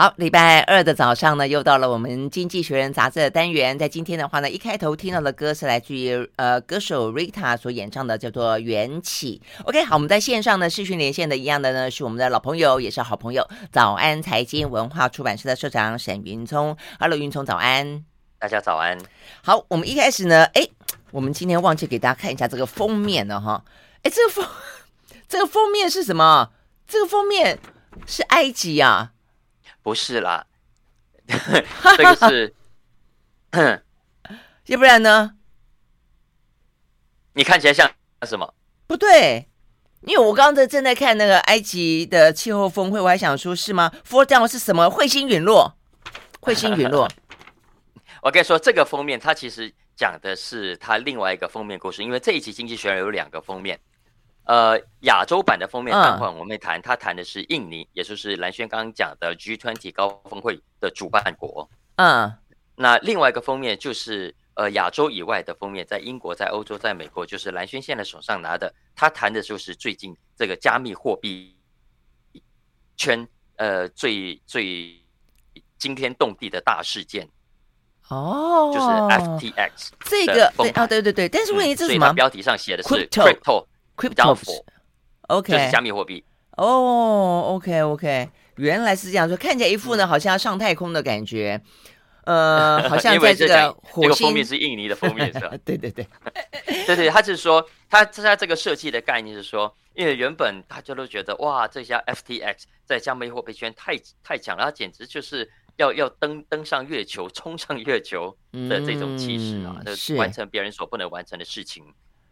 好，礼拜二的早上呢，又到了我们《经济学人》杂志的单元。在今天的话呢，一开头听到的歌是来自于呃歌手 Rita 所演唱的，叫做《缘起》。OK，好，我们在线上呢视讯连线的一样的呢，是我们的老朋友，也是好朋友，早安财经文化出版社的社长沈云聪。Hello，云聪，早安。大家早安。好，我们一开始呢，哎，我们今天忘记给大家看一下这个封面了哈。哎，这个封这个封面是什么？这个封面是埃及啊。不是啦，这个是，要不然呢？你看起来像什么？不对，因为我刚刚在正在看那个埃及的气候峰会，我还想说是吗？Fall down 是什么？彗星陨落，彗星陨落。我跟你说，这个封面它其实讲的是它另外一个封面故事，因为这一集《经济学人》有两个封面。呃，亚洲版的封面谈话，我们会谈，他谈的是印尼，也就是蓝轩刚刚讲的 G20 高峰会的主办国。嗯，那另外一个封面就是呃亚洲以外的封面，在英国、在欧洲、在美国，就是蓝轩现在手上拿的，他谈的就是最近这个加密货币圈呃最最惊天动地的大事件。哦，就是 FTX 这个对啊，对对对，但是问题是什么？嗯、标题上写的是 Crypto。Crypto，OK，就是加密货币。哦，OK，OK，原来是这样说，看起来一副呢，好像要上太空的感觉。呃，好像 在这个火星。这个封面是印尼的封面是吧？对对对，对对，他就是说，他他这个设计的概念是说，因为原本大家都觉得哇，这家 FTX 在加密货币圈太太强了，它简直就是要要登登上月球、冲上月球的这种气势啊，就是完成别人所不能完成的事情。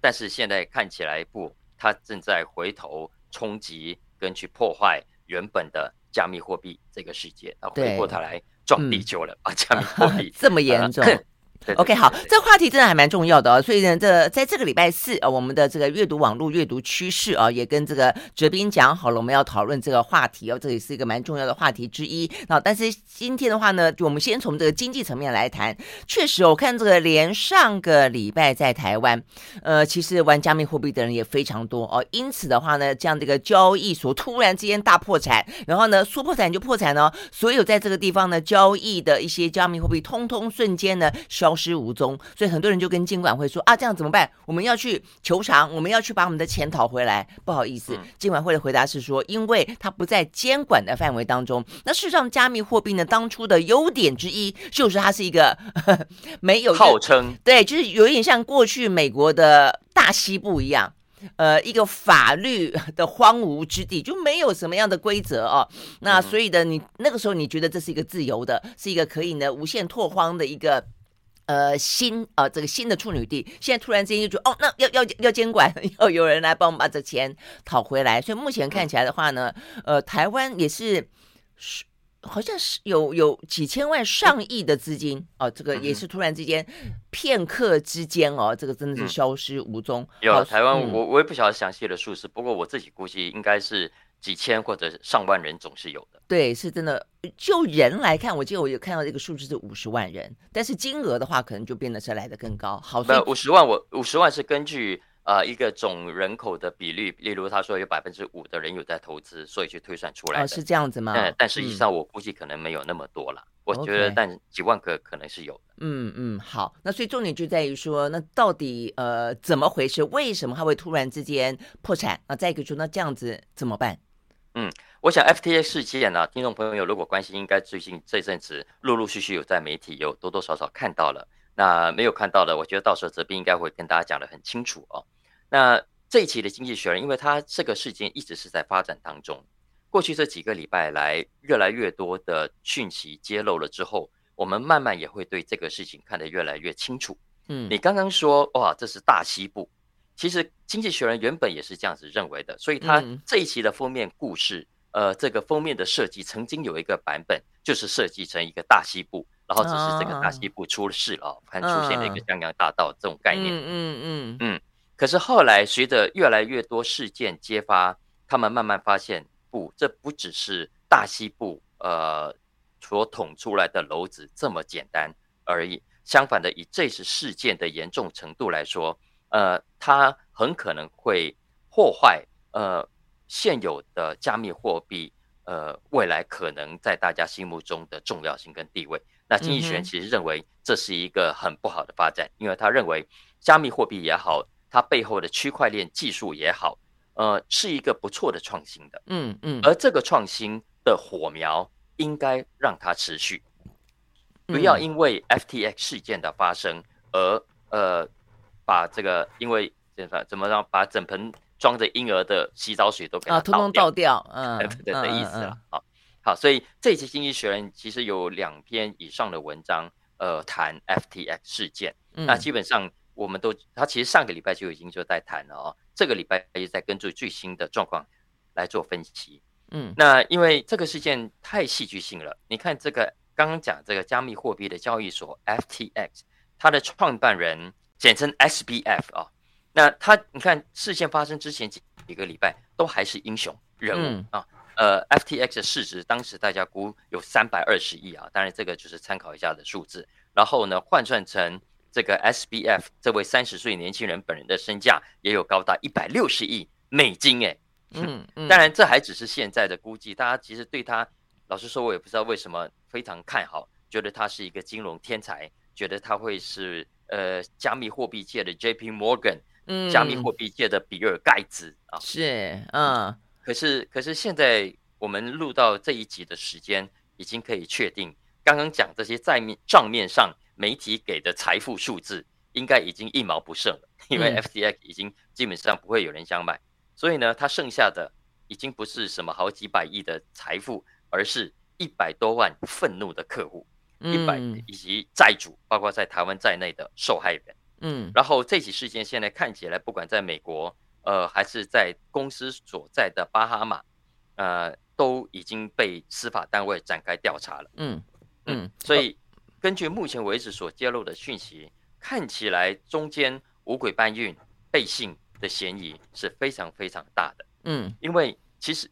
但是现在看起来不，他正在回头冲击跟去破坏原本的加密货币这个世界，然后回过头来撞地球了啊！加密货币 这么严重。OK，好，这个话题真的还蛮重要的哦。所以呢，这在这个礼拜四啊，我们的这个阅读网络阅读趋势啊，也跟这个哲斌讲好了，我们要讨论这个话题哦。这也是一个蛮重要的话题之一。那但是今天的话呢，就我们先从这个经济层面来谈。确实，我看这个连上个礼拜在台湾，呃，其实玩加密货币的人也非常多哦。因此的话呢，这样的一个交易所突然之间大破产，然后呢，说破产就破产哦。所有在这个地方呢交易的一些加密货币，通通瞬间呢消。消失无踪，所以很多人就跟监管会说啊，这样怎么办？我们要去求偿，我们要去把我们的钱讨回来。不好意思，监管会的回答是说，因为它不在监管的范围当中。那事实上，加密货币呢，当初的优点之一就是它是一个 没有号称，对，就是有一点像过去美国的大西部一样。呃，一个法律 的荒芜之地，就没有什么样的规则哦。那所以呢，你那个时候你觉得这是一个自由的，是一个可以呢无限拓荒的一个。呃，新啊、呃，这个新的处女地，现在突然之间就觉得，哦，那要要要监管，要有人来帮我们把这钱讨回来。所以目前看起来的话呢，呃，台湾也是是好像是有有几千万上亿的资金哦，这个也是突然之间片刻之间哦，这个真的是消失无踪。有台湾，我我也不晓得详细的数字，不过我自己估计应该是。几千或者上万人总是有的，对，是真的。就人来看，我记得我有看到这个数字是五十万人，但是金额的话，可能就变得是来的更高。好，那五十万我五十万是根据呃一个总人口的比率，例如他说有百分之五的人有在投资，所以去推算出来的。哦，是这样子吗？但但实际上我估计可能没有那么多了。嗯，我觉得但几万个可能是有的。嗯嗯，好，那所以重点就在于说，那到底呃怎么回事？为什么他会突然之间破产？那再一个说，那这样子怎么办？嗯，我想 FTA 事件呢、啊，听众朋友如果关心，应该最近这阵子陆陆续续有在媒体有多多少少看到了。那没有看到的，我觉得到时候哲斌应该会跟大家讲的很清楚哦。那这一期的经济学人，因为它这个事件一直是在发展当中，过去这几个礼拜来，越来越多的讯息揭露了之后，我们慢慢也会对这个事情看得越来越清楚。嗯，你刚刚说哇，这是大西部。其实《经济学人》原本也是这样子认为的，所以他这一期的封面故事，嗯、呃，这个封面的设计曾经有一个版本，就是设计成一个大西部，然后只是这个大西部出了事了，还、啊、出现了一个江洋大盗这种概念。嗯嗯嗯嗯。可是后来随着越来越多事件揭发，他们慢慢发现，不，这不只是大西部呃所捅出来的篓子这么简单而已。相反的，以这次事件的严重程度来说。呃，它很可能会破坏呃现有的加密货币呃未来可能在大家心目中的重要性跟地位。那经济学人其实认为这是一个很不好的发展，因为他认为加密货币也好，它背后的区块链技术也好，呃，是一个不错的创新的。嗯嗯。而这个创新的火苗应该让它持续，不要因为 FTX 事件的发生而呃把这个因为怎么怎么让把整盆装着婴儿的洗澡水都给它通通倒掉，嗯，对的意思了好。好，所以这一期《经济学人》其实有两篇以上的文章，呃，谈 FTX 事件。嗯、那基本上我们都，他其实上个礼拜就已经就在谈了哦，这个礼拜也在根据最新的状况来做分析。嗯，那因为这个事件太戏剧性了，你看这个刚刚讲这个加密货币的交易所 FTX，它的创办人简称 SBF 啊、哦，那他你看事件发生之前几几个礼拜都还是英雄人物、嗯、啊。呃，FTX 的市值当时大家估有三百二十亿啊，当然这个就是参考一下的数字。然后呢，换算成这个 SBF 这位三十岁年轻人本人的身价也有高达一百六十亿美金哎。嗯 嗯。当然这还只是现在的估计，大家其实对他，老实说，我也不知道为什么非常看好，觉得他是一个金融天才，觉得他会是呃加密货币界的 JP Morgan，嗯，加密货币界的比尔盖茨啊。是，嗯。可是，可是现在我们录到这一集的时间，已经可以确定，刚刚讲这些债面账面上媒体给的财富数字，应该已经一毛不剩了，因为 FTX 已经基本上不会有人想买，所以呢，它剩下的已经不是什么好几百亿的财富，而是一百多万愤怒的客户，一百以及债主，包括在台湾在内的受害人。嗯，然后这起事件现在看起来，不管在美国。呃，还是在公司所在的巴哈马，呃，都已经被司法单位展开调查了。嗯嗯，所以根据目前为止所揭露的讯息，看起来中间五鬼搬运、背信的嫌疑是非常非常大的。嗯，因为其实，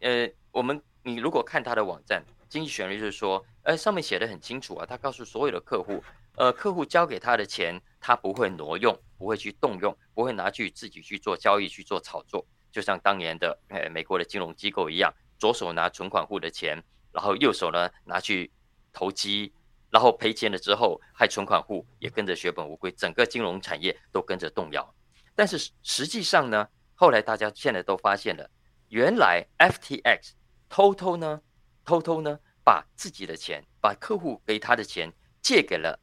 呃，我们你如果看他的网站，经济旋律就是说，呃，上面写的很清楚啊，他告诉所有的客户，呃，客户交给他的钱，他不会挪用。不会去动用，不会拿去自己去做交易、去做炒作，就像当年的呃美国的金融机构一样，左手拿存款户的钱，然后右手呢拿去投机，然后赔钱了之后，害存款户也跟着血本无归，整个金融产业都跟着动摇。但是实际上呢，后来大家现在都发现了，原来 FTX 偷偷呢，偷偷呢把自己的钱，把客户给他的钱借给了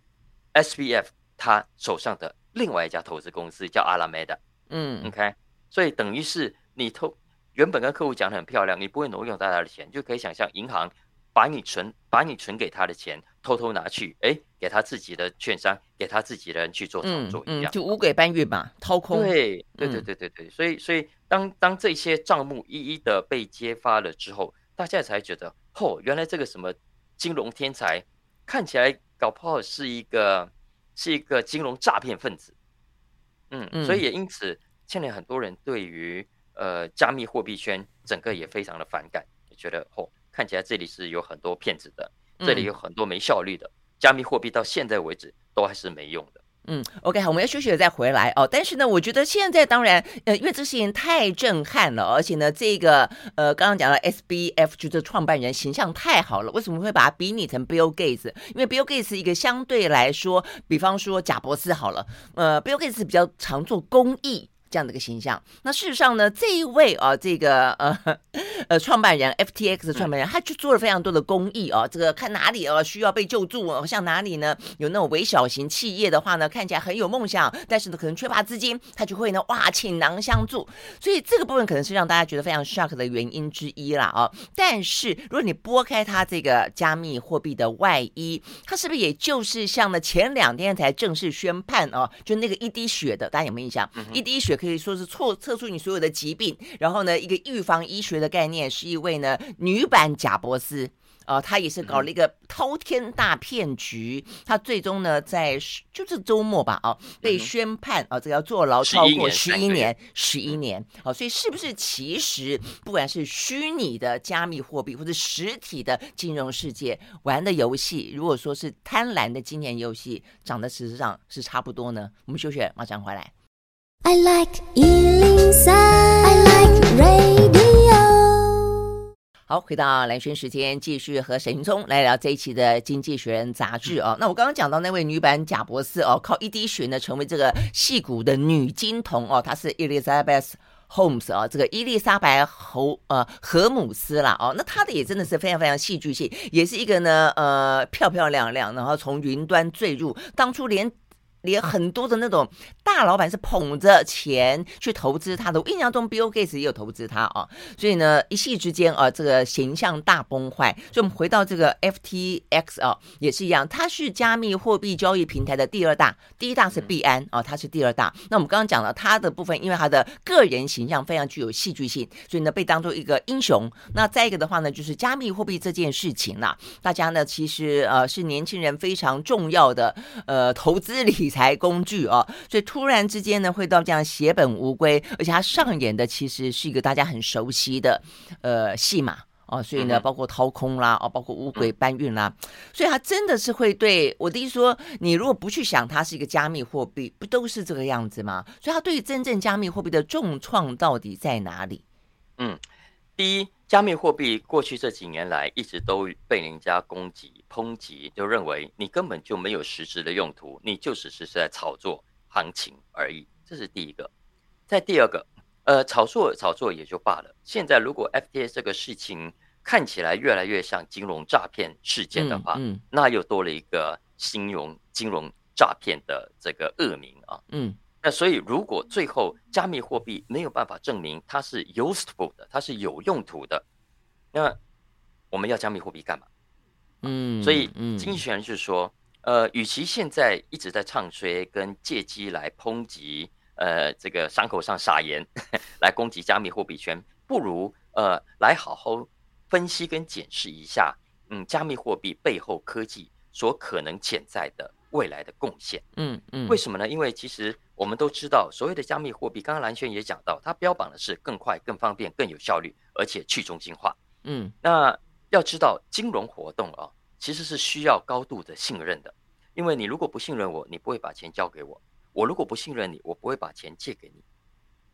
SBF 他手上的。另外一家投资公司叫阿拉梅达，嗯，OK，所以等于是你偷原本跟客户讲的很漂亮，你不会挪用大家的钱，就可以想象银行把你存把你存给他的钱偷偷拿去，哎，给他自己的券商，给他自己的人去做操作一样，就五鬼搬运嘛，掏空。对，对，对，对，对，对。所以，所以当当这些账目一一的被揭发了之后，大家才觉得，哦，原来这个什么金融天才，看起来搞不好是一个。是一个金融诈骗分子，嗯，嗯，所以也因此，现在很多人对于呃加密货币圈整个也非常的反感，也觉得哦，看起来这里是有很多骗子的，这里有很多没效率的，嗯，加密货币到现在为止都还是没用的。嗯，OK，好，我们要休息了再回来哦。但是呢，我觉得现在当然，呃，因为这事情太震撼了，而且呢，这个呃，刚刚讲了 SBF 就是创办人形象太好了，为什么会把它比拟成 Bill Gates？因为 Bill Gates 一个相对来说，比方说贾博士好了，呃，Bill Gates 比较常做公益。这样的一个形象，那事实上呢，这一位啊，这个呃 呃创办人 FTX 的创办人，他就做了非常多的公益啊，这个看哪里啊需要被救助，像哪里呢有那种微小型企业的话呢，看起来很有梦想，但是呢可能缺乏资金，他就会呢哇倾囊相助，所以这个部分可能是让大家觉得非常 shock 的原因之一啦啊。但是如果你拨开他这个加密货币的外衣，他是不是也就是像呢前两天才正式宣判啊，就那个一滴血的，大家有没有印象？嗯、一滴血。可以说是测测出你所有的疾病，然后呢，一个预防医学的概念，是一位呢女版贾伯斯，呃，她也是搞了一个滔天大骗局，她最终呢在就是周末吧，啊，被宣判啊，这个要坐牢超过十一年，十一年，啊，所以是不是其实不管是虚拟的加密货币或者实体的金融世界玩的游戏，如果说是贪婪的金钱游戏，长得事实上是差不多呢？我们休学，马上回来。I like 103, I like radio. 好，回到蓝轩时间，继续和沈云聪来聊这一期的《经济学人》杂志哦。那我刚刚讲到那位女版贾博士哦，靠一滴血呢成为这个戏骨的女金童哦，她是 Elizabeth Holmes 啊，这个伊丽莎白侯呃荷姆斯啦哦，那她的也真的是非常非常戏剧性，也是一个呢呃漂漂亮亮，然后从云端坠入，当初连。连很多的那种大老板是捧着钱去投资他的，我印象中 Bill Gates 也有投资他啊，所以呢，一夕之间啊，这个形象大崩坏。所以我们回到这个 FTX 啊，也是一样，它是加密货币交易平台的第二大，第一大是币安啊，它是第二大。那我们刚刚讲了它的部分，因为它的个人形象非常具有戏剧性，所以呢被当做一个英雄。那再一个的话呢，就是加密货币这件事情啦，大家呢其实呃是年轻人非常重要的呃投资理。财工具哦，所以突然之间呢，会到这样血本无归，而且他上演的其实是一个大家很熟悉的呃戏码哦，所以呢，包括掏空啦，哦，包括乌龟搬运啦，所以他真的是会对我的意思说，你如果不去想它是一个加密货币，不都是这个样子吗？所以他对于真正加密货币的重创到底在哪里？嗯，第一。加密货币过去这几年来一直都被人家攻击、抨击，就认为你根本就没有实质的用途，你就只是在炒作行情而已。这是第一个。再第二个，呃，炒作炒作也就罢了。现在如果 FTA 这个事情看起来越来越像金融诈骗事件的话，嗯，嗯，那又多了一个金融金融诈骗的这个恶名啊，嗯。那所以，如果最后加密货币没有办法证明它是 useful 的，它是有用途的，那我们要加密货币干嘛？嗯，所以经济学人就是说，呃，与其现在一直在唱衰跟借机来抨击，呃，这个伤口上撒盐 来攻击加密货币圈，不如呃来好好分析跟检视一下，嗯，加密货币背后科技所可能潜在的未来的贡献。嗯嗯，为什么呢？因为其实。我们都知道，所谓的加密货币，刚刚蓝轩也讲到，它标榜的是更快、更方便、更有效率，而且去中心化。嗯，那要知道，金融活动啊，其实是需要高度的信任的，因为你如果不信任我，你不会把钱交给我；我如果不信任你，我不会把钱借给你。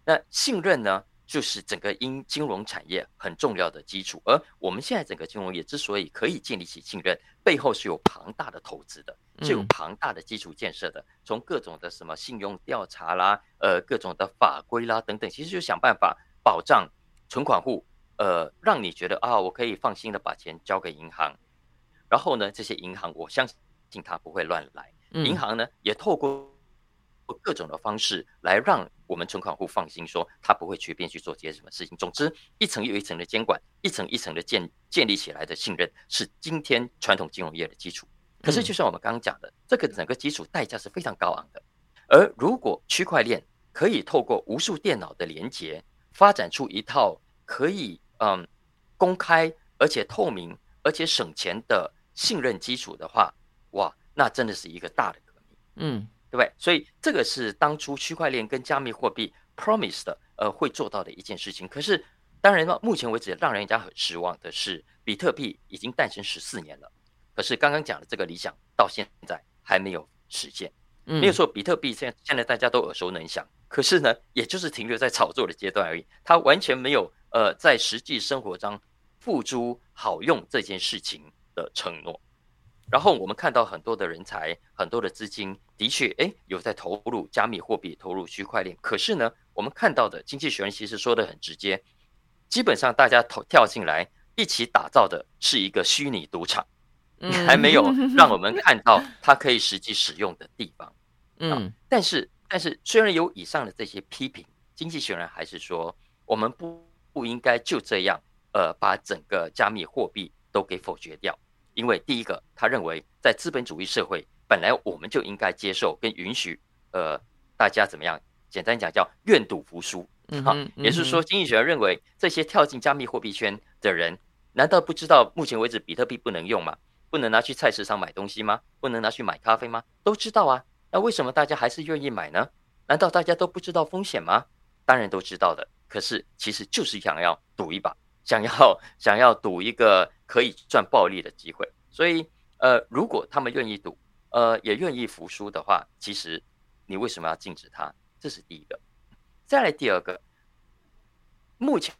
那信任呢？就是整个因金融产业很重要的基础，而我们现在整个金融业之所以可以建立起信任，背后是有庞大的投资的，是有庞大的基础建设的。从各种的什么信用调查啦，呃，各种的法规啦等等，其实就想办法保障存款户，呃，让你觉得啊，我可以放心的把钱交给银行。然后呢，这些银行我相信它不会乱来，银行呢也透过。各种的方式来让我们存款户放心，说他不会随便去做这些什么事情。总之，一层又一层的监管，一层一层的建建立起来的信任，是今天传统金融业的基础。可是，就像我们刚刚讲的，这个整个基础代价是非常高昂的。而如果区块链可以透过无数电脑的连接，发展出一套可以嗯公开而且透明而且省钱的信任基础的话，哇，那真的是一个大的革命。嗯。对不对？所以这个是当初区块链跟加密货币 promise 的，呃，会做到的一件事情。可是，当然了目前为止，让人家很失望的是，比特币已经诞生十四年了，可是刚刚讲的这个理想到现在还没有实现。没有错，比特币现在现在大家都耳熟能详，可是呢，也就是停留在炒作的阶段而已，它完全没有呃在实际生活中付诸好用这件事情的承诺。然后我们看到很多的人才，很多的资金，的确，哎，有在投入加密货币，投入区块链。可是呢，我们看到的经济学人其实说的很直接，基本上大家投跳进来一起打造的是一个虚拟赌场，还没有让我们 看到它可以实际使用的地方。嗯，但是但是虽然有以上的这些批评，经济学人还是说，我们不不应该就这样，呃，把整个加密货币都给否决掉。因为第一个，他认为在资本主义社会，本来我们就应该接受跟允许，呃，大家怎么样？简单讲叫愿赌服输，好，也就是说，经济学人认为这些跳进加密货币圈的人，难道不知道目前为止比特币不能用吗？不能拿去菜市场买东西吗？不能拿去买咖啡吗？都知道啊，那为什么大家还是愿意买呢？难道大家都不知道风险吗？当然都知道的，可是其实就是想要赌一把。想要想要赌一个可以赚暴利的机会，所以呃，如果他们愿意赌，呃，也愿意服输的话，其实你为什么要禁止他？这是第一个。再来第二个，目前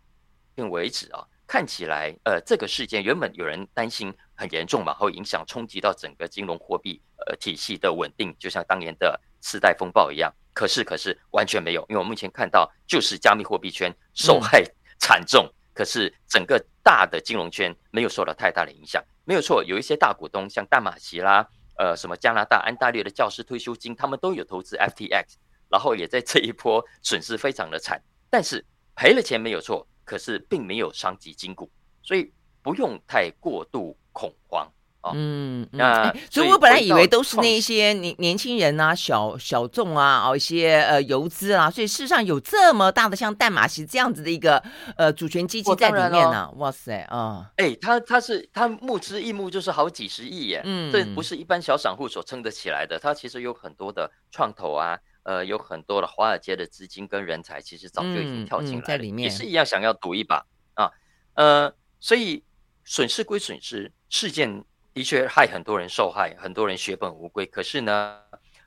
为止啊，看起来，呃，这个事件原本有人担心很严重嘛，会影响冲击到整个金融货币呃体系的稳定，就像当年的次贷风暴一样。可是，可是完全没有，因为我目前看到就是加密货币圈受害 惨重，嗯、可是整个大的金融圈没有受到太大的影响。没有错，有一些大股东像淡马锡啦，呃，什么加拿大安大略的教师退休金，他们都有投资 FTX，然后也在这一波损失非常的惨，但是赔了钱没有错。可是并没有伤及筋骨，所以不用太过度恐慌啊。嗯，那所以我本来以为都是那些年年轻人啊、小小众啊、哦一些呃游资啊，所以事实上有这么大的像淡马锡这样子的一个呃主权基金在里面呢、啊。哇塞啊！哎、欸，他他是他募资一募就是好几十亿耶，嗯，这不是一般小散户所撑得起来的。他其实有很多的创投啊。呃，有很多的华尔街的资金跟人才，其实早就已经跳进来了，嗯嗯、在里面也是一样想要赌一把啊。呃，所以损失归损失，事件的确害很多人受害，很多人血本无归。可是呢，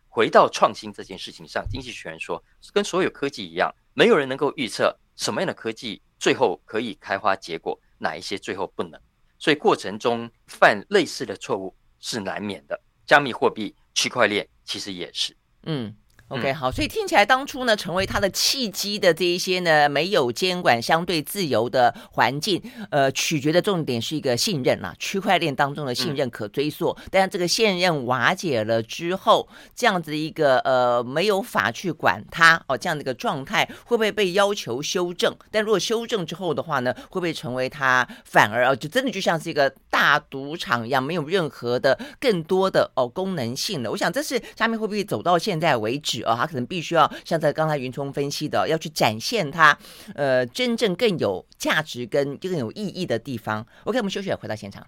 回到创新这件事情上，经济学人说，跟所有科技一样，没有人能够预测什么样的科技最后可以开花结果，哪一些最后不能。所以过程中犯类似的错误是难免的。加密货币、区块链其实也是，嗯。OK，好，所以听起来当初呢，成为它的契机的这一些呢，没有监管、相对自由的环境，呃，取决的重点是一个信任啦，区块链当中的信任可追溯。嗯、但是这个信任瓦解了之后，这样子一个呃没有法去管它哦，这样的一个状态会不会被要求修正？但如果修正之后的话呢，会不会成为它反而哦，就真的就像是一个大赌场一样，没有任何的更多的哦功能性了？我想这是下面会不会走到现在为止。哦，他可能必须要像在刚才云聪分析的，要去展现他，呃，真正更有价值跟更有意义的地方。OK，我们休息，回到现场。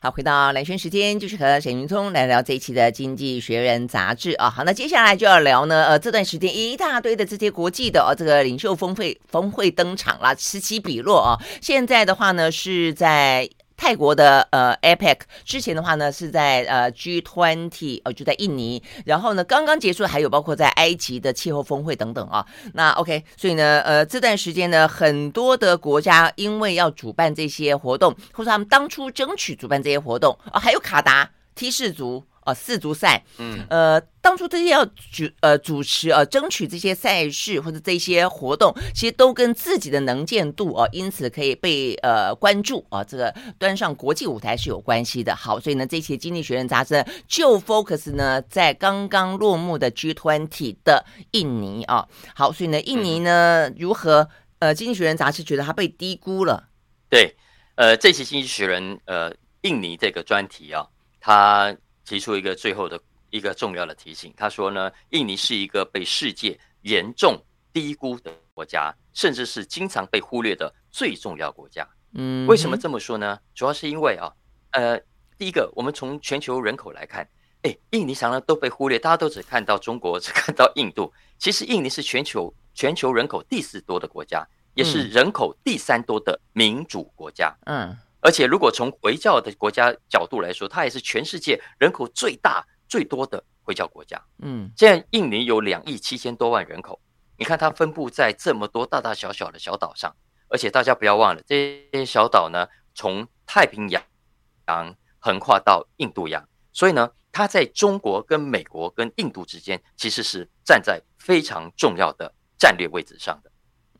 好，回到蓝轩时间，就是和沈云聪来聊这一期的《经济学人》杂志啊。好，那接下来就要聊呢，呃，这段时间一大堆的这些国际的哦，这个领袖峰会峰会登场了，此起彼落啊。现在的话呢，是在。泰国的呃 APEC 之前的话呢是在呃 G20 呃就在印尼，然后呢刚刚结束还有包括在埃及的气候峰会等等啊。那 OK，所以呢呃这段时间呢很多的国家因为要主办这些活动，或者他们当初争取主办这些活动啊，还有卡达 T 氏族。哦，世足赛，嗯，呃，当初这些要主呃主持呃争取这些赛事或者这些活动，其实都跟自己的能见度啊，因此可以被呃关注啊，这个端上国际舞台是有关系的。好，所以呢，这些《经济学人》杂志就 focus 呢在刚刚落幕的 G20 的印尼啊。好，所以呢，印尼呢如何？呃，《经济学人》杂志觉得它被低估了。对，呃，这些《经济学人》呃印尼这个专题啊，它。提出一个最后的一个重要的提醒，他说呢，印尼是一个被世界严重低估的国家，甚至是经常被忽略的最重要国家。嗯，为什么这么说呢？主要是因为啊，呃，第一个，我们从全球人口来看，诶，印尼常常都被忽略，大家都只看到中国，只看到印度。其实印尼是全球全球人口第四多的国家，也是人口第三多的民主国家。嗯。而且，如果从回教的国家角度来说，它也是全世界人口最大、最多的回教国家。嗯，现在印尼有两亿七千多万人口，你看它分布在这么多大大小小的小岛上，而且大家不要忘了，这些小岛呢，从太平洋洋横跨到印度洋，所以呢，它在中国、跟美国、跟印度之间，其实是站在非常重要的战略位置上的。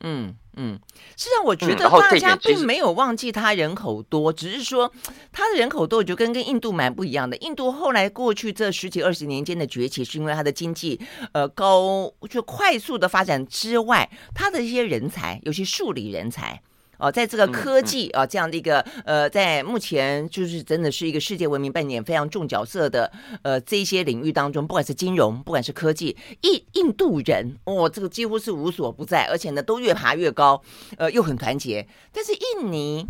嗯嗯，实际上我觉得大家并没有忘记他人口多，只是说他的人口多，我觉得跟跟印度蛮不一样的。印度后来过去这十几二十年间的崛起，是因为它的经济呃高就快速的发展之外，它的一些人才，尤其数理人才。哦，在这个科技啊、哦、这样的一个呃，在目前就是真的是一个世界文明扮演非常重角色的呃这些领域当中，不管是金融，不管是科技，印印度人哦，这个几乎是无所不在，而且呢都越爬越高，呃又很团结。但是印尼，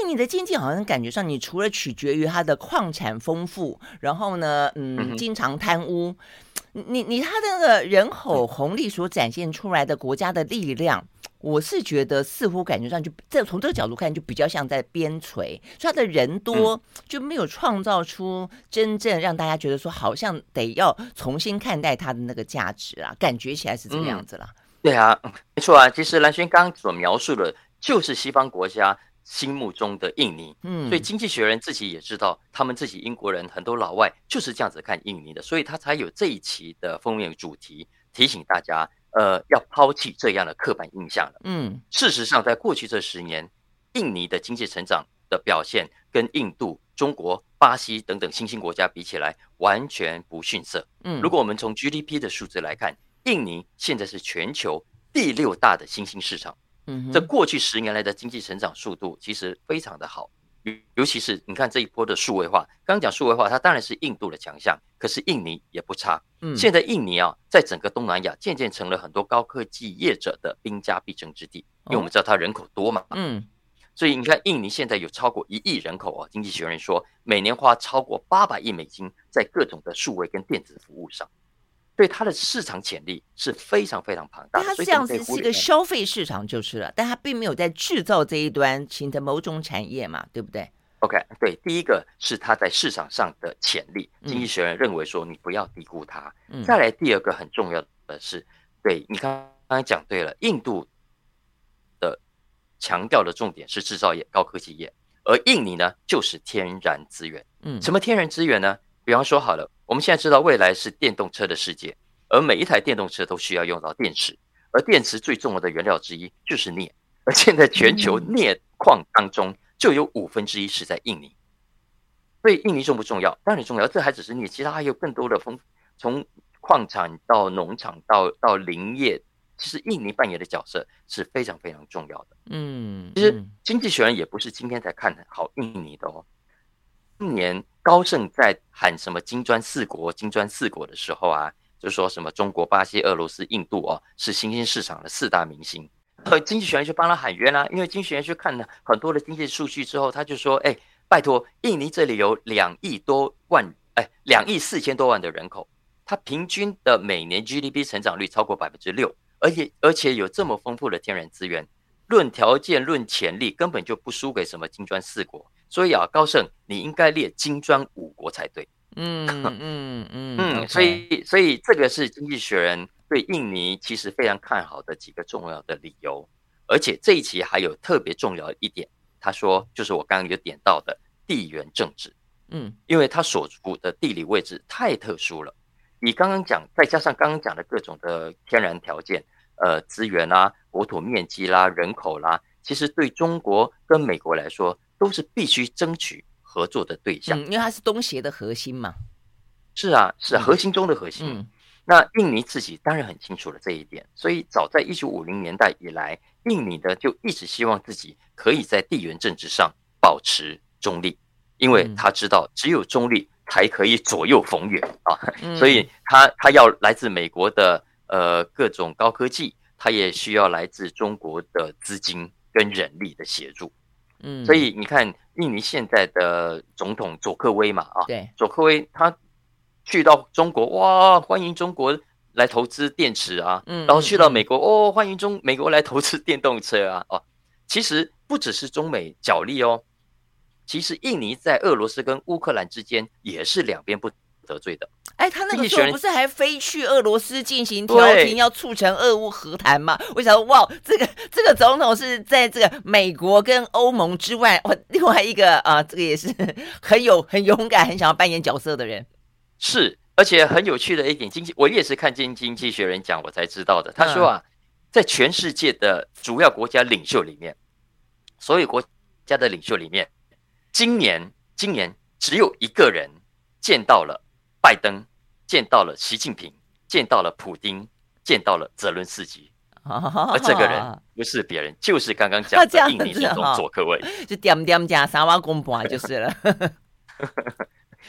印尼的经济好像感觉上，你除了取决于它的矿产丰富，然后呢，嗯，经常贪污，你你它的那个人口红利所展现出来的国家的力量。我是觉得似乎感觉上就这从这个角度看就比较像在边陲，所以他的人多就没有创造出真正让大家觉得说好像得要重新看待它的那个价值啊，感觉起来是这个样子啦。嗯、对啊，没错啊，其实蓝轩刚刚所描述的就是西方国家心目中的印尼，嗯，所以经济学人自己也知道，他们自己英国人很多老外就是这样子看印尼的，所以他才有这一期的封面主题提醒大家。呃，要抛弃这样的刻板印象了。嗯，事实上，在过去这十年，印尼的经济成长的表现跟印度、中国、巴西等等新兴国家比起来，完全不逊色。嗯，如果我们从 GDP 的数字来看，印尼现在是全球第六大的新兴市场。嗯，这过去十年来的经济成长速度其实非常的好。尤其是你看这一波的数位化，刚刚讲数位化，它当然是印度的强项，可是印尼也不差。嗯，现在印尼啊，在整个东南亚渐渐成了很多高科技业者的兵家必争之地，因为我们知道它人口多嘛。嗯，所以你看印尼现在有超过一亿人口啊，经济学人说每年花超过八百亿美金在各种的数位跟电子服务上。对它的市场潜力是非常非常庞大的。它这样子是一个消费市场就是了，但它并没有在制造这一端形成某种产业嘛，对不对？OK，对，第一个是它在市场上的潜力，经济学人认为说你不要低估它。嗯、再来第二个很重要的是，对你刚刚讲对了，印度的强调的重点是制造业、高科技业，而印尼呢就是天然资源。嗯，什么天然资源呢？比方说好了。我们现在知道未来是电动车的世界，而每一台电动车都需要用到电池，而电池最重要的原料之一就是镍，而现在全球镍矿当中就有五分之一是在印尼，所以印尼重不重要？当然重要，这还只是镍，其他还有更多的丰，从矿产到农场到到林业，其实印尼扮演的角色是非常非常重要的。嗯，其实经济学人也不是今天才看好印尼的哦。去年高盛在喊什么“金砖四国”“金砖四国”的时候啊，就说什么中国、巴西、俄罗斯、印度哦，是新兴市场的四大明星。和经济学人就帮他喊冤啦，因为经济学人去看了很多的经济数据之后，他就说：“哎，拜托，印尼这里有两亿多万，哎，两亿四千多万的人口，它平均的每年 GDP 成长率超过百分之六，而且而且有这么丰富的天然资源，论条件、论潜力，根本就不输给什么金砖四国。”所以啊，高盛，你应该列金砖五国才对。嗯 嗯嗯嗯，所以所以这个是经济学人对印尼其实非常看好的几个重要的理由。而且这一期还有特别重要一点，他说就是我刚刚有点到的地缘政治。嗯，因为他所处的地理位置太特殊了。你刚刚讲，再加上刚刚讲的各种的天然条件，呃，资源啦、国土面积啦、人口啦，其实对中国跟美国来说。都是必须争取合作的对象，嗯，因为它是东协的核心嘛。是啊，是核心中的核心。嗯，那印尼自己当然很清楚了这一点，所以早在一九五零年代以来，印尼呢就一直希望自己可以在地缘政治上保持中立，因为他知道只有中立才可以左右逢源啊。所以他他要来自美国的呃各种高科技，他也需要来自中国的资金跟人力的协助。嗯，所以你看，印尼现在的总统佐科威嘛，啊，对，佐科威他去到中国，哇，欢迎中国来投资电池啊，嗯，然后去到美国，哦，欢迎中美国来投资电动车啊，哦，其实不只是中美角力哦，其实印尼在俄罗斯跟乌克兰之间也是两边不得罪的。哎，他那个时候不是还飞去俄罗斯进行调停，要促成俄乌和谈吗？我想说，哇，这个这个总统是在这个美国跟欧盟之外，哇，另外一个啊，这个也是 很有很勇敢、很想要扮演角色的人。是，而且很有趣的一点，经济我也是看经经济学人讲，我才知道的。他说啊，在全世界的主要国家领袖里面，所有国家的领袖里面，今年今年只有一个人见到了。拜登见到了习近平，见到了普丁，见到了泽伦斯基，而这个人不是别人，就是刚刚讲的印尼总统佐科威，就点点加三瓦公婆就是了。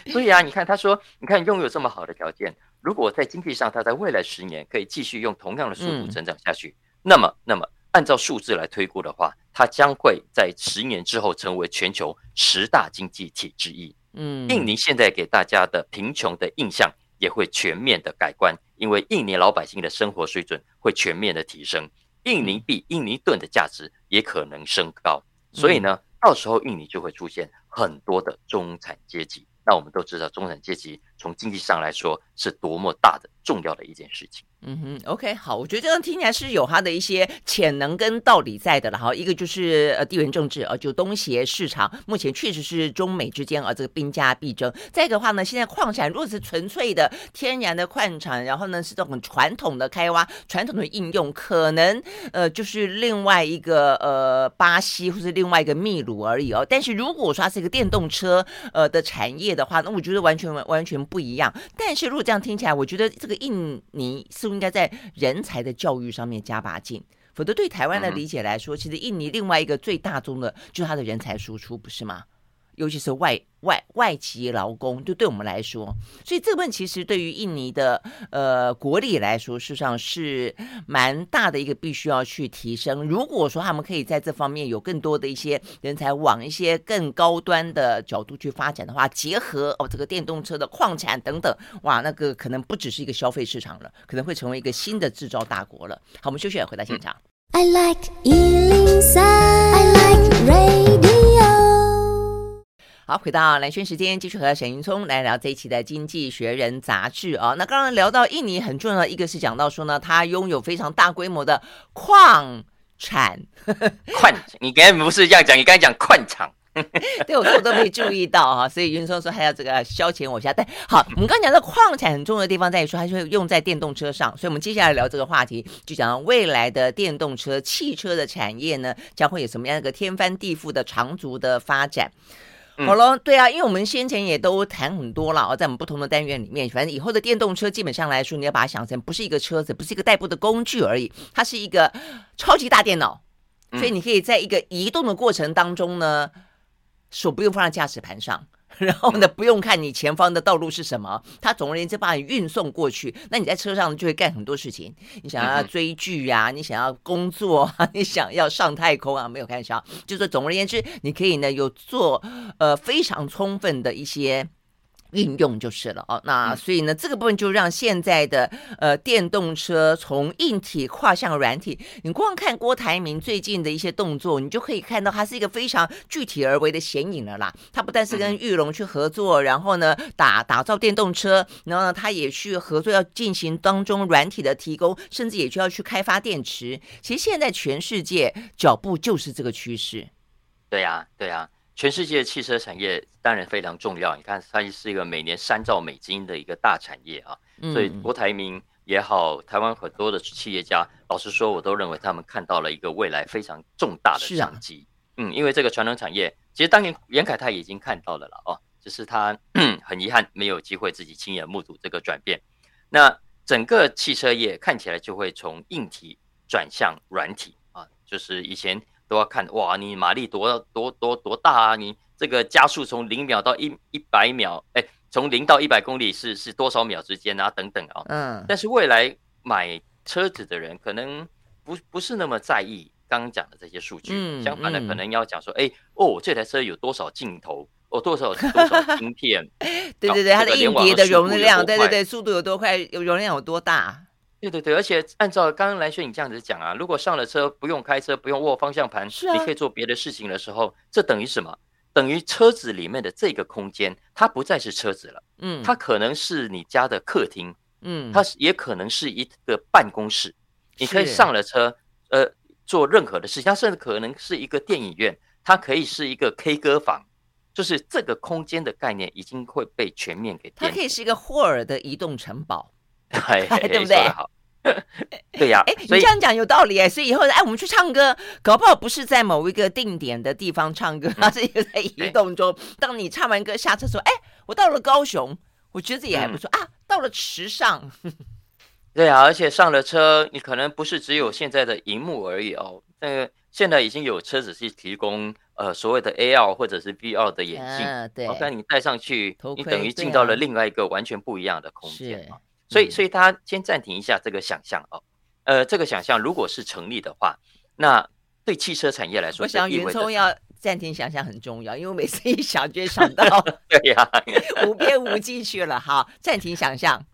所以啊，你看他说，你看拥有这么好的条件，如果在经济上他在未来十年可以继续用同样的速度成长下去，嗯、那么，那么按照数字来推估的话，他将会在十年之后成为全球十大经济体之一。嗯，印尼现在给大家的贫穷的印象也会全面的改观，因为印尼老百姓的生活水准会全面的提升。印尼币、印尼盾的价值也可能升高。所以呢，到时候印尼就会出现很多的中产阶级。那我们都知道，中产阶级从经济上来说是多么大的重要的一件事情。嗯哼，OK，好，我觉得这样听起来是有它的一些潜能跟道理在的了哈。一个就是呃地缘政治啊，就东协市场目前确实是中美之间啊这个兵家必争。再一个的话呢，现在矿产如果是纯粹的天然的矿产，然后呢是这种传统的开挖、传统的应用，可能呃就是另外一个呃巴西或是另外一个秘鲁而已哦。但是如果说它是一个电动车呃的产业的话，那我觉得完全完全不一样。但是如果这样听起来，我觉得这个印尼似乎。应该在人才的教育上面加把劲，否则对台湾的理解来说，其实印尼另外一个最大宗的就是它的人才输出，不是吗？尤其是外外外籍劳工，就对我们来说，所以这部分其实对于印尼的呃国力来说，事实上是蛮大的一个必须要去提升。如果说他们可以在这方面有更多的一些人才往一些更高端的角度去发展的话，结合哦这个电动车的矿产等等，哇，那个可能不只是一个消费市场了，可能会成为一个新的制造大国了。好，我们休息，回到现场。I like 103, I like radio 好，回到蓝轩时间，继续和沈云聪来聊这一期的《经济学人》杂志啊。那刚刚聊到印尼很重要的一个是讲到说呢，它拥有非常大规模的矿产。矿，你刚才不是这样讲，你刚才讲矿场。对，我说我都没注意到啊，所以云聪说还要这个消遣我一下。但好，我们刚刚讲到矿产很重要的地方在于说，它是会用在电动车上，所以我们接下来聊这个话题，就讲到未来的电动车、汽车的产业呢，将会有什么样一个天翻地覆的长足的发展。好了，对啊，因为我们先前也都谈很多了啊，在我们不同的单元里面，反正以后的电动车基本上来说，你要把它想成不是一个车子，不是一个代步的工具而已，它是一个超级大电脑，所以你可以在一个移动的过程当中呢，手不用放在驾驶盘上。然后呢，不用看你前方的道路是什么，它总而言之把你运送过去。那你在车上就会干很多事情，你想要追剧呀、啊，你想要工作啊，你想要上太空啊，没有开玩笑，就是总而言之，你可以呢有做呃非常充分的一些。运用就是了哦，那所以呢，这个部分就让现在的呃电动车从硬体跨向软体。你光看郭台铭最近的一些动作，你就可以看到他是一个非常具体而为的显影了啦。他不但是跟玉龙去合作，然后呢打打造电动车，然后呢他也去合作要进行当中软体的提供，甚至也就要去开发电池。其实现在全世界脚步就是这个趋势。对呀，对呀。全世界的汽车产业当然非常重要，你看它是一个每年三兆美金的一个大产业啊，所以郭台铭也好，台湾很多的企业家，老实说，我都认为他们看到了一个未来非常重大的商机。嗯，因为这个传统产业，其实当年严凯泰已经看到了了哦，只是他很遗憾没有机会自己亲眼目睹这个转变。那整个汽车业看起来就会从硬体转向软体啊，就是以前。都要看哇，你马力多多多多大啊？你这个加速从零秒到一一百秒，哎，从零到一百公里是是多少秒之间啊？等等啊。嗯。但是未来买车子的人可能不不是那么在意刚刚讲的这些数据，嗯、相反的可能要讲说，哎、嗯、哦，这台车有多少镜头？哦，多少多少芯片？对对对，它的硬碟的容量，对对对，速度有多快？有容量有多大？对对对，而且按照刚刚蓝轩你这样子讲啊，如果上了车不用开车，不用握方向盘，是啊，你可以做别的事情的时候，这等于什么？等于车子里面的这个空间，它不再是车子了，嗯，它可能是你家的客厅，嗯，它也可能是一个办公室，你可以上了车，呃，做任何的事情，它甚至可能是一个电影院，它可以是一个 K 歌房，就是这个空间的概念已经会被全面给，它可以是一个霍尔的移动城堡。对，对不对？对呀。哎，你这样讲有道理哎。所以以后，哎，我们去唱歌，搞不好不是在某一个定点的地方唱歌，而 是一个在移动中。当你唱完歌下车说：“哎，我到了高雄，我觉得这也还不错啊。”到了池上，对啊，而且上了车，你可能不是只有现在的荧幕而已哦。那个现在已经有车子去提供呃所谓的 AR 或者是 VR 的眼镜，对，但你戴上去，你等于进到了另外一个完全不一样的空间。所以，所以大家先暂停一下这个想象哦，呃，这个想象如果是成立的话，那对汽车产业来说，我想云聪要暂停想象很重要，因为我每次一想就想到，对呀，无边无际去了。哈，暂停想象。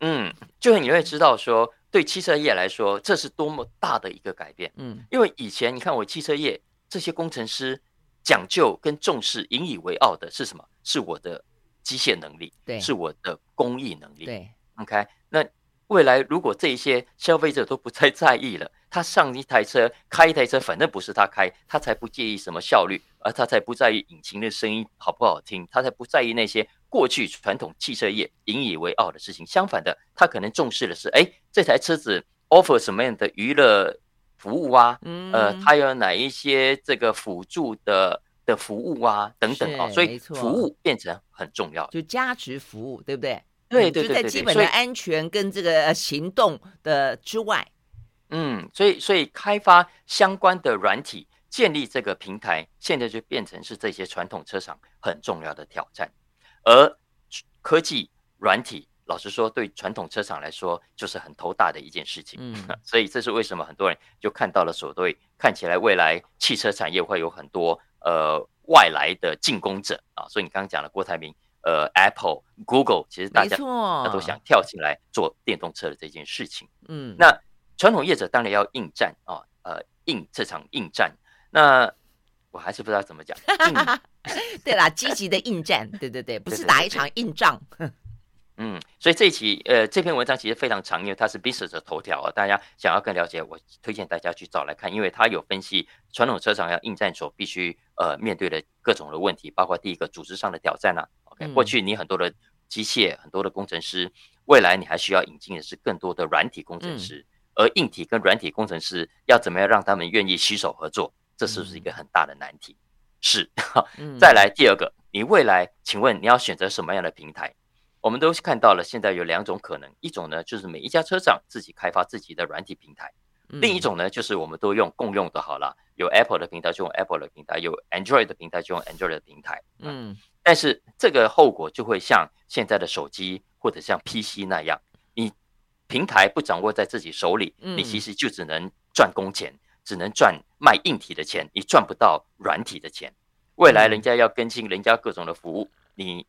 嗯，就是你会知道说，对汽车业来说，这是多么大的一个改变。嗯，因为以前你看我汽车业这些工程师讲究跟重视、引以为傲的是什么？是我的机械能力，对，是我的工艺能力。对，OK，那。未来如果这一些消费者都不再在意了，他上一台车开一台车，反正不是他开，他才不介意什么效率，而他才不在意引擎的声音好不好听，他才不在意那些过去传统汽车业引以为傲的事情。相反的，他可能重视的是，哎，这台车子 offer 什么样的娱乐服务啊？嗯，呃，它有哪一些这个辅助的的服务啊？等等啊，所以服务变成很重要，就价值服务，对不对？对，对，对，对，就在基本的安全跟这个行动的之外，嗯，所以所以开发相关的软体，建立这个平台，现在就变成是这些传统车厂很重要的挑战。而科技软体，老实说，对传统车厂来说，就是很头大的一件事情。嗯，所以这是为什么很多人就看到了所谓看起来未来汽车产业会有很多呃外来的进攻者啊。所以你刚刚讲了郭台铭。呃，Apple、Google，其实大家那都想跳进来做电动车的这件事情。嗯，那传统业者当然要应战啊，呃，应这场应战。那我还是不知道怎么讲。对啦，积极的应战，对对对，不是打一场硬仗。嗯，所以这一期呃这篇文章其实非常长，因为它是 Business 的头条啊，大家想要更了解，我推荐大家去找来看，因为它有分析传统车厂要应战所必须呃面对的各种的问题，包括第一个组织上的挑战啊。过去你很多的机械，很多的工程师，未来你还需要引进的是更多的软体工程师，而硬体跟软体工程师要怎么样让他们愿意携手合作，这是不是一个很大的难题？是。再来第二个，你未来请问你要选择什么样的平台？我们都看到了，现在有两种可能，一种呢就是每一家车厂自己开发自己的软体平台，另一种呢就是我们都用共用的，好了，有 Apple 的平台就用 Apple 的平台，有 Android 的平台就用 Android 的平台，嗯。但是这个后果就会像现在的手机或者像 PC 那样，你平台不掌握在自己手里，你其实就只能赚工钱，只能赚卖硬体的钱，你赚不到软体的钱。未来人家要更新人家各种的服务，你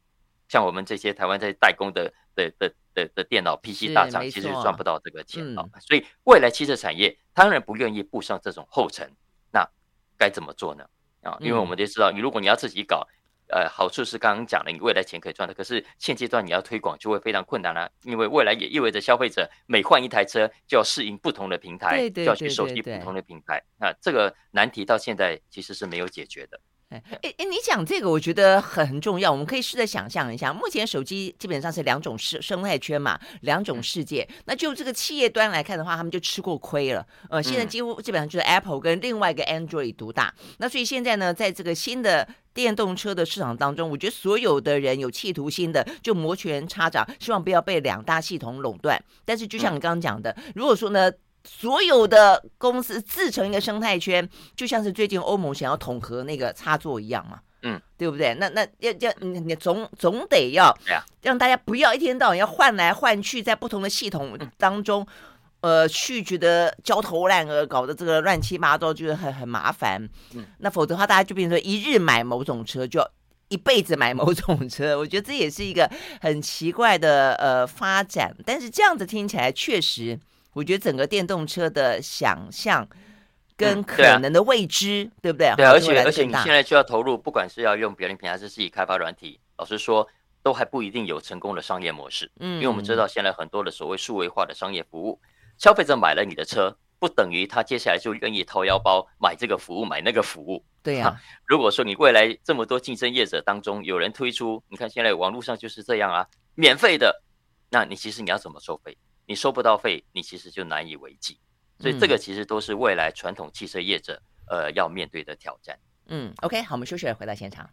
像我们这些台湾在代工的的的的的电脑 PC 大厂，其实赚不到这个钱啊。所以未来汽车产业当然不愿意步上这种后尘，那该怎么做呢？啊，因为我们都知道，你如果你要自己搞。呃，好处是刚刚讲了，你未来钱可以赚的。可是现阶段你要推广就会非常困难了，啊，因为未来也意味着消费者每换一台车就要适应不同的平台，对对对，就要去熟悉不同的平台。那这个难题到现在其实是没有解决的。哎哎，你讲这个我觉得很重要，我们可以试着想象一下，目前手机基本上是两种生生态圈嘛，两种世界。嗯、那就这个企业端来看的话，他们就吃过亏了。呃，现在几乎基本上就是 Apple 跟另外一个 Android 独大。那所以现在呢，在这个新的电动车的市场当中，我觉得所有的人有企图心的就摩拳擦掌，希望不要被两大系统垄断。但是就像你刚刚讲的，如果说呢，所有的公司自成一个生态圈，就像是最近欧盟想要统合那个插座一样嘛，嗯，对不对？那那要要你你总总得要让大家不要一天到晚要换来换去，在不同的系统当中，呃，去觉得焦头烂额，搞得这个乱七八糟，就是很很麻烦。嗯，那否则的话，大家就变成说一日买某种车，就一辈子买某种车。我觉得这也是一个很奇怪的呃发展。但是这样子听起来确实。我觉得整个电动车的想象跟可能的未知，嗯对，啊、对不对？对，而且而且你现在就要投入，不管是要用别人平台，还是自己开发软体，老实说，都还不一定有成功的商业模式。嗯，因为我们知道现在很多的所谓数位化的商业服务，消费者买了你的车，不等于他接下来就愿意掏腰包买这个服务，买那个服务。对呀，啊啊。如果说你未来这么多竞争业者当中有人推出，你看现在网络上就是这样啊，免费的，那你其实你要怎么收费？你收不到费，你其实就难以为继，所以这个其实都是未来传统汽车业者呃要面对的挑战。嗯，OK，好，我们休息了，回到现场。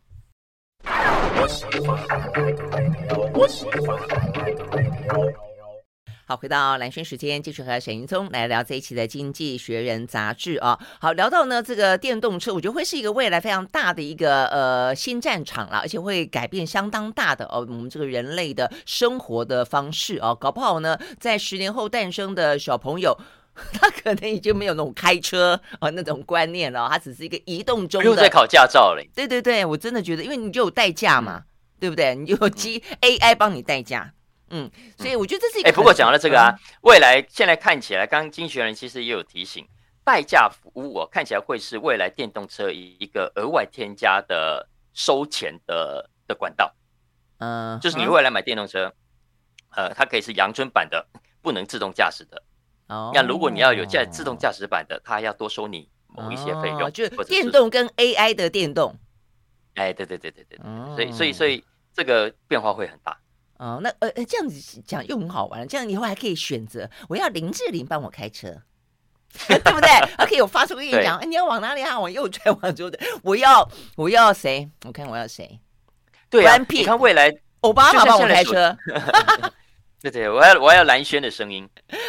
好，回到蓝轩时间，继续和沈云聪来聊这一期的《经济学人》杂志啊。好，聊到呢这个电动车，我觉得会是一个未来非常大的一个呃新战场了，而且会改变相当大的哦我们这个人类的生活的方式哦。搞不好呢，在十年后诞生的小朋友，他可能已经没有那种开车啊那种观念了，他只是一个移动中的。又在考驾照嘞？对对对，我真的觉得，因为你就有代驾嘛，嗯、对不对？你就有机 AI 帮你代驾。嗯，所以我觉得这是一个。哎，不过讲到这个啊，未来现在看起来，刚刚经学人其实也有提醒，代驾服务哦看起来会是未来电动车一个额外添加的收钱的的管道。嗯，就是你未来买电动车，呃，它可以是阳春版的，不能自动驾驶的。哦，那如果你要有驾自动驾驶版的，它要多收你某一些费用，就是电动跟 AI 的电动。哎，对对对对对，所以所以所以这个变化会很大。哦，那呃这样子讲又很好玩，这样以后还可以选择，我要林志玲帮我开车，对不对？还可以我发出跟你讲，你要往哪里啊？往右转，往左转。我要我要谁？我看我要谁？对啊，你看未来欧巴马帮我开车。对对，我要我要蓝轩的声音。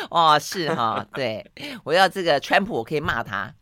哦，是哈，对，我要这个川普，我可以骂他。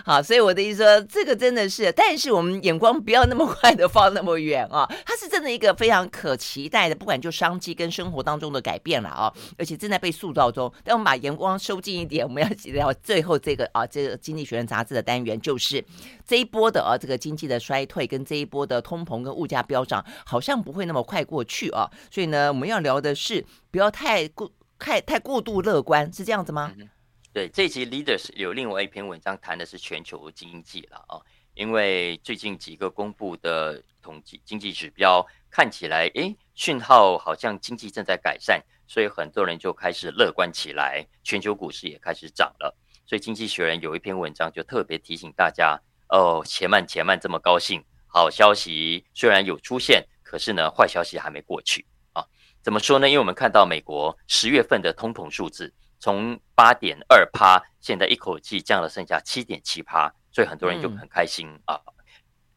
好，所以我的意思说，这个真的是，但是我们眼光不要那么快的放那么远啊。它是真的一个非常可期待的，不管就商机跟生活当中的改变了啊，而且正在被塑造中。但我们把眼光收近一点，我们要聊最后这个啊，这个《经济学人》杂志的单元，就是这一波的啊，这个经济的衰退跟这一波的通膨跟物价飙涨，好像不会那么快过去啊。所以呢，我们要聊的是不要太过太太过度乐观，是这样子吗？对，这一集 Leaders 有另外一篇文章谈的是全球经济了啊，因为最近几个公布的统计经济指标看起来，诶，讯号好像经济正在改善，所以很多人就开始乐观起来，全球股市也开始涨了。所以经济学人有一篇文章就特别提醒大家，哦，且慢且慢，这么高兴，好消息虽然有出现，可是呢，坏消息还没过去啊。怎么说呢？因为我们看到美国十月份的通膨数字。从八点二趴，现在一口气降了剩下七点七趴，所以很多人就很开心、嗯、啊。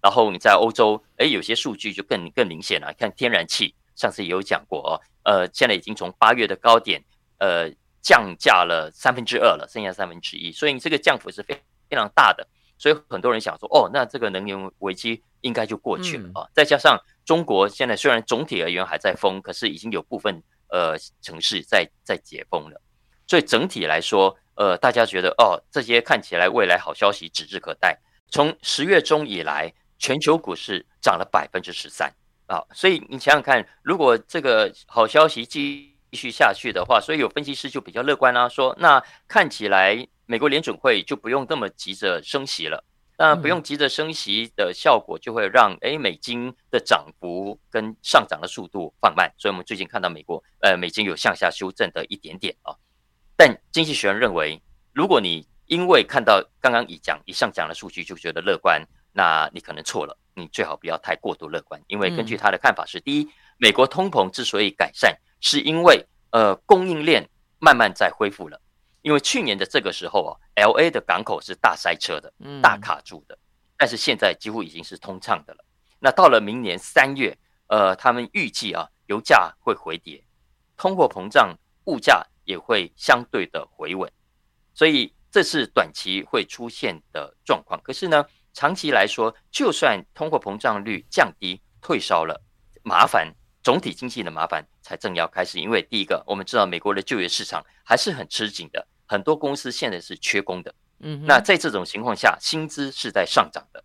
然后你在欧洲，哎，有些数据就更更明显了。看天然气，上次也有讲过哦，呃，现在已经从八月的高点，呃，降价了三分之二了，剩下三分之一，所以你这个降幅是非非常大的。所以很多人想说，哦，那这个能源危机应该就过去了啊。嗯、再加上中国现在虽然总体而言还在封，可是已经有部分呃城市在在解封了。所以整体来说，呃，大家觉得哦，这些看起来未来好消息指日可待。从十月中以来，全球股市涨了百分之十三啊！所以你想想看，如果这个好消息继续下去的话，所以有分析师就比较乐观啦、啊，说那看起来美国联准会就不用那么急着升息了。那不用急着升息的效果，就会让诶美金的涨幅跟上涨的速度放慢。所以我们最近看到美国呃美金有向下修正的一点点啊。但经济学人认为，如果你因为看到刚刚以讲以上讲的数据就觉得乐观，那你可能错了。你最好不要太过度乐观，因为根据他的看法是：第一，美国通膨之所以改善，是因为呃供应链慢慢在恢复了。因为去年的这个时候啊，LA 的港口是大塞车的，大卡住的，但是现在几乎已经是通畅的了。那到了明年三月，呃，他们预计啊，油价会回跌，通货膨胀，物价。也会相对的回稳，所以这是短期会出现的状况。可是呢，长期来说，就算通货膨胀率降低、退烧了，麻烦总体经济的麻烦才正要开始。因为第一个，我们知道美国的就业市场还是很吃紧的，很多公司现在是缺工的。嗯，那在这种情况下，薪资是在上涨的，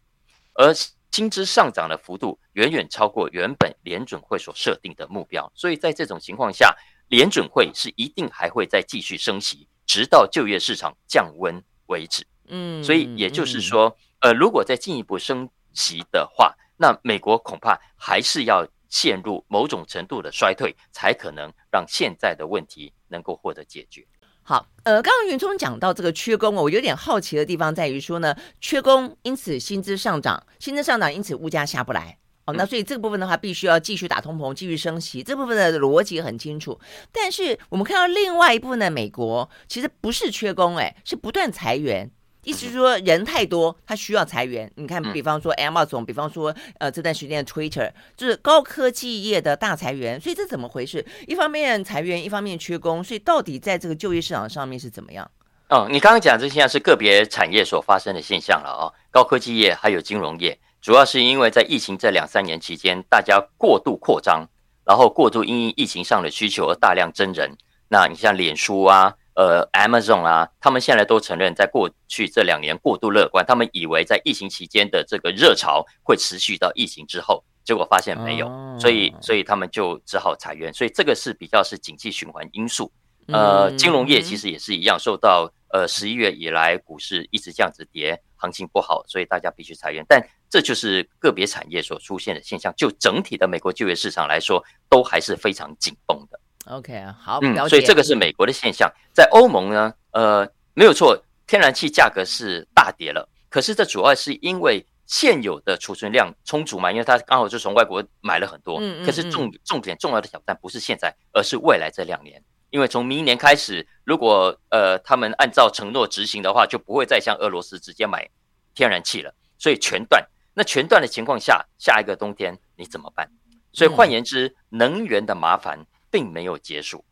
而薪资上涨的幅度远远超过原本联准会所设定的目标。所以在这种情况下，联准会是一定还会再继续升息，直到就业市场降温为止。嗯，所以也就是说，呃，如果再进一步升息的话，那美国恐怕还是要陷入某种程度的衰退，才可能让现在的问题能够获得解决。好，呃，刚刚云聪讲到这个缺工，我有点好奇的地方在于说呢，缺工，因此薪资上涨，薪资上涨，因此物价下不来。哦，那所以这个部分的话，必须要继续打通膨，继续升息。这部分的逻辑很清楚。但是我们看到另外一部分的美国，其实不是缺工，哎，是不断裁员。意思是说，人太多，他需要裁员。你看，比方说 Amazon，比方说呃这段时间的 Twitter，就是高科技业的大裁员。所以这怎么回事？一方面裁员，一方面缺工。所以到底在这个就业市场上面是怎么样？哦，你刚刚讲这现在是个别产业所发生的现象了哦，高科技业还有金融业。主要是因为在疫情这两三年期间，大家过度扩张，然后过度因应疫情上的需求而大量增人。那你像脸书啊、呃 Amazon 啊，他们现在都承认，在过去这两年过度乐观，他们以为在疫情期间的这个热潮会持续到疫情之后，结果发现没有，所以所以他们就只好裁员。所以这个是比较是经济循环因素。呃，金融业其实也是一样，受到呃十一月以来股市一直这样子跌，行情不好，所以大家必须裁员。但这就是个别产业所出现的现象。就整体的美国就业市场来说，都还是非常紧绷的。OK，好，嗯，所以这个是美国的现象。在欧盟呢，呃，没有错，天然气价格是大跌了，可是这主要是因为现有的储存量充足嘛，因为它刚好就从外国买了很多。嗯，可是重重点重要的挑战不是现在，而是未来这两年。因为从明年开始，如果呃他们按照承诺执行的话，就不会再向俄罗斯直接买天然气了，所以全断。那全断的情况下，下一个冬天你怎么办？所以换言之，能源的麻烦并没有结束。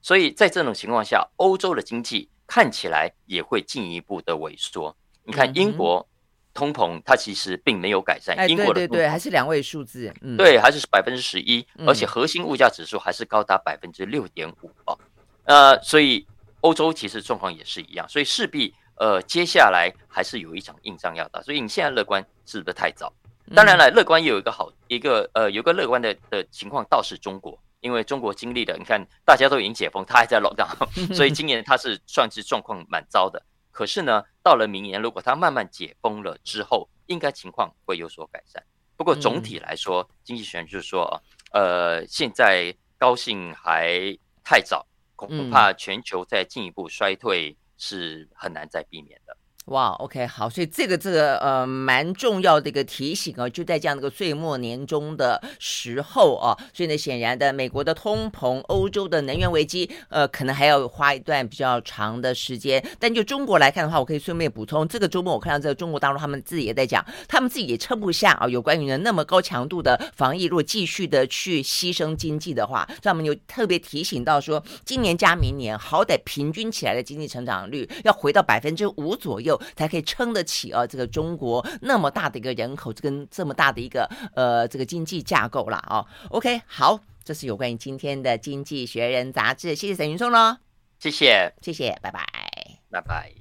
所以在这种情况下，欧洲的经济看起来也会进一步的萎缩。你看英国。通膨它其实并没有改善，英国的对还是两位数字，嗯，对，还是百分之十一，而且核心物价指数还是高达百分之六点五哦，呃，所以欧洲其实状况也是一样，所以势必呃接下来还是有一场硬仗要打，所以你现在乐观是不是太早？当然了，乐观也有一个好一个呃有个乐观的的情况倒是中国，因为中国经历了，你看大家都已经解封，他还在 lockdown，所以今年他是算是状况蛮糟的。可是呢，到了明年，如果它慢慢解封了之后，应该情况会有所改善。不过总体来说，嗯、经济学人就是说，呃，现在高兴还太早，恐怕全球在进一步衰退是很难再避免的。哇，OK，好，所以这个这个呃蛮重要的一个提醒啊，就在这样的一个岁末年终的时候啊，所以呢，显然的，美国的通膨、欧洲的能源危机，呃，可能还要花一段比较长的时间。但就中国来看的话，我可以顺便补充，这个周末我看到这个中国大陆他们自己也在讲，他们自己也撑不下啊，有关于呢那么高强度的防疫，如果继续的去牺牲经济的话，所以他们有特别提醒到说，今年加明年，好歹平均起来的经济成长率要回到百分之五左右右。才可以撑得起啊，这个中国那么大的一个人口，跟这么大的一个呃这个经济架构了啊。OK，好，这是有关于今天的《经济学人》杂志，谢谢沈云松喽，谢谢，谢谢，拜拜，拜拜。